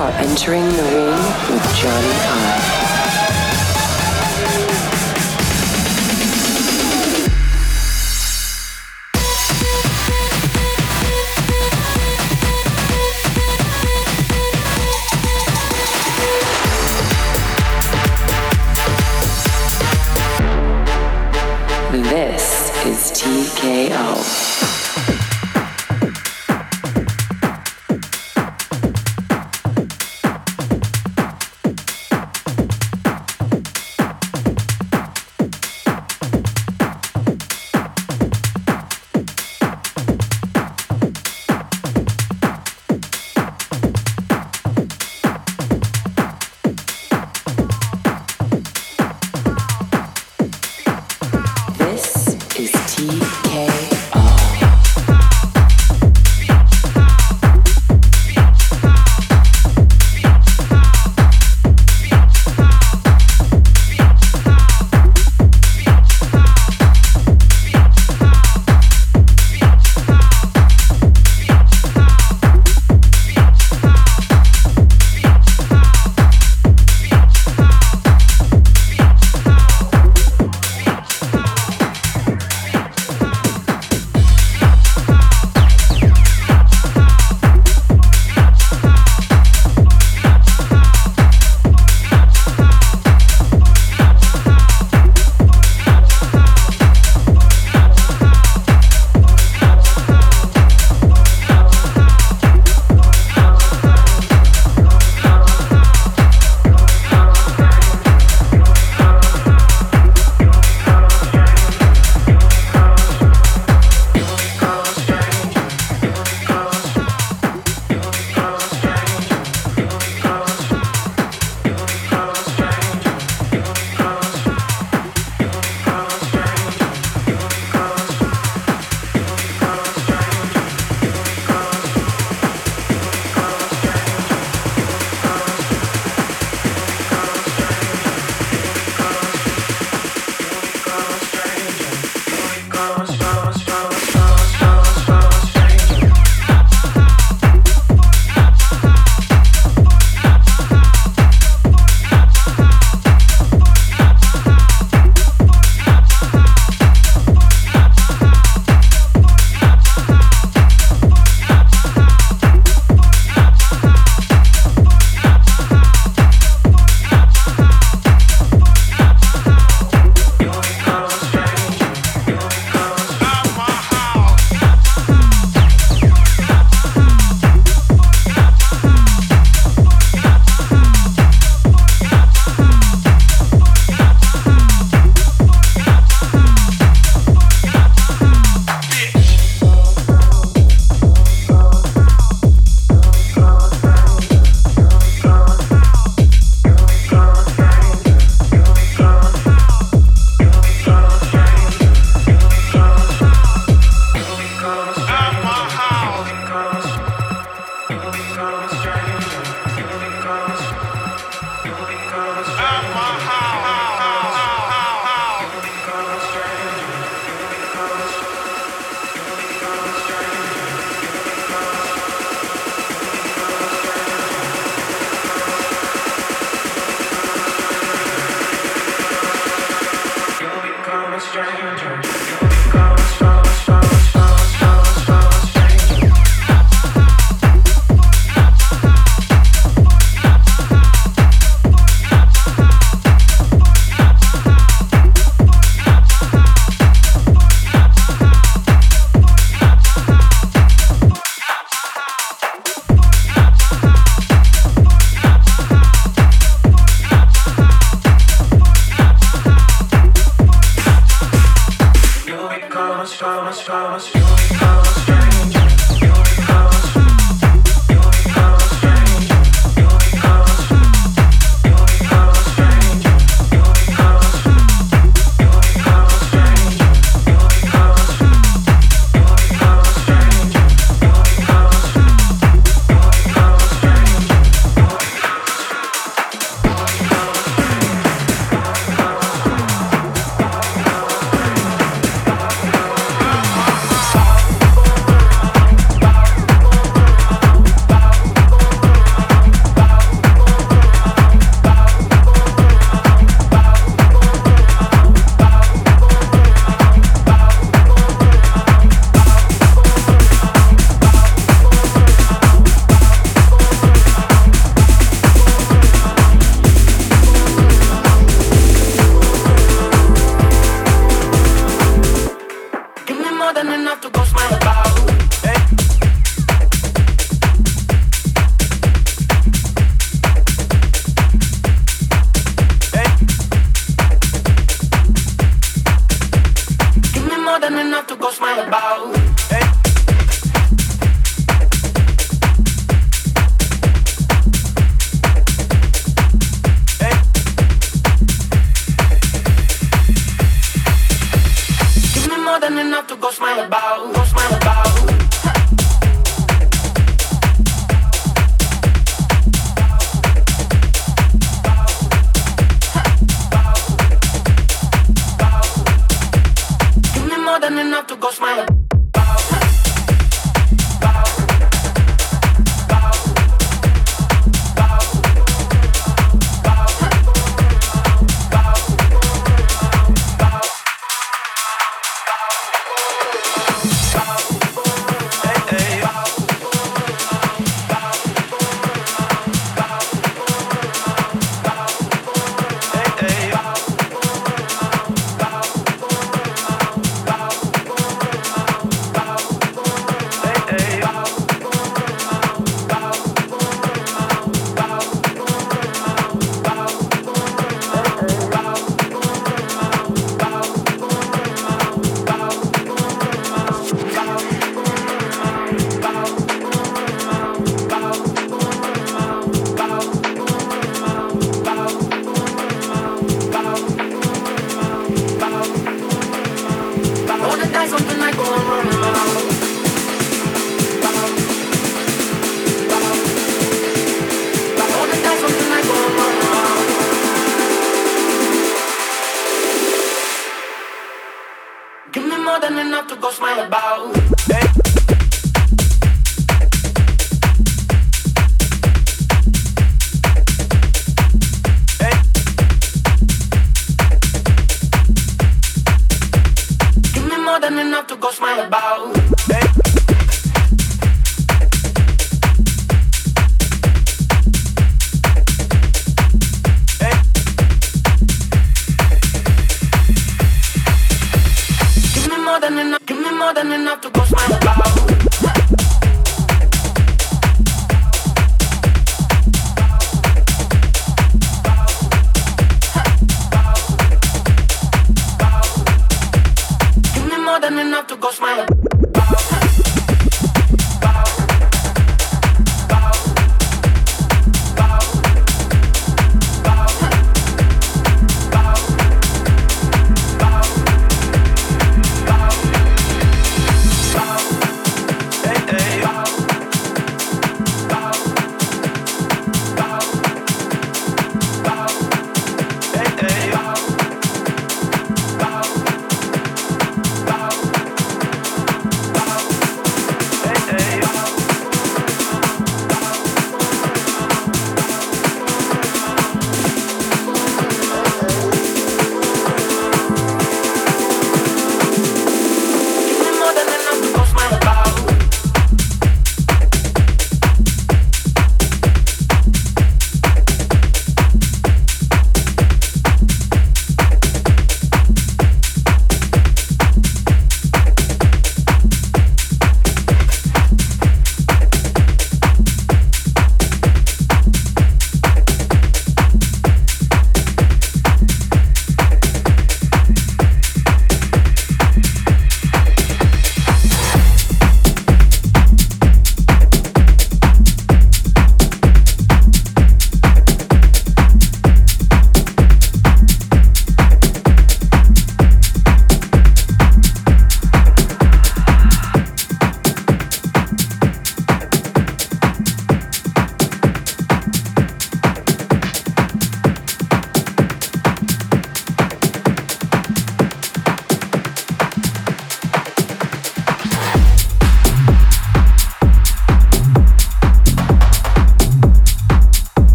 are entering the ring with Johnny High. more than enough to go smile about. Go smile about. enough to go smile about.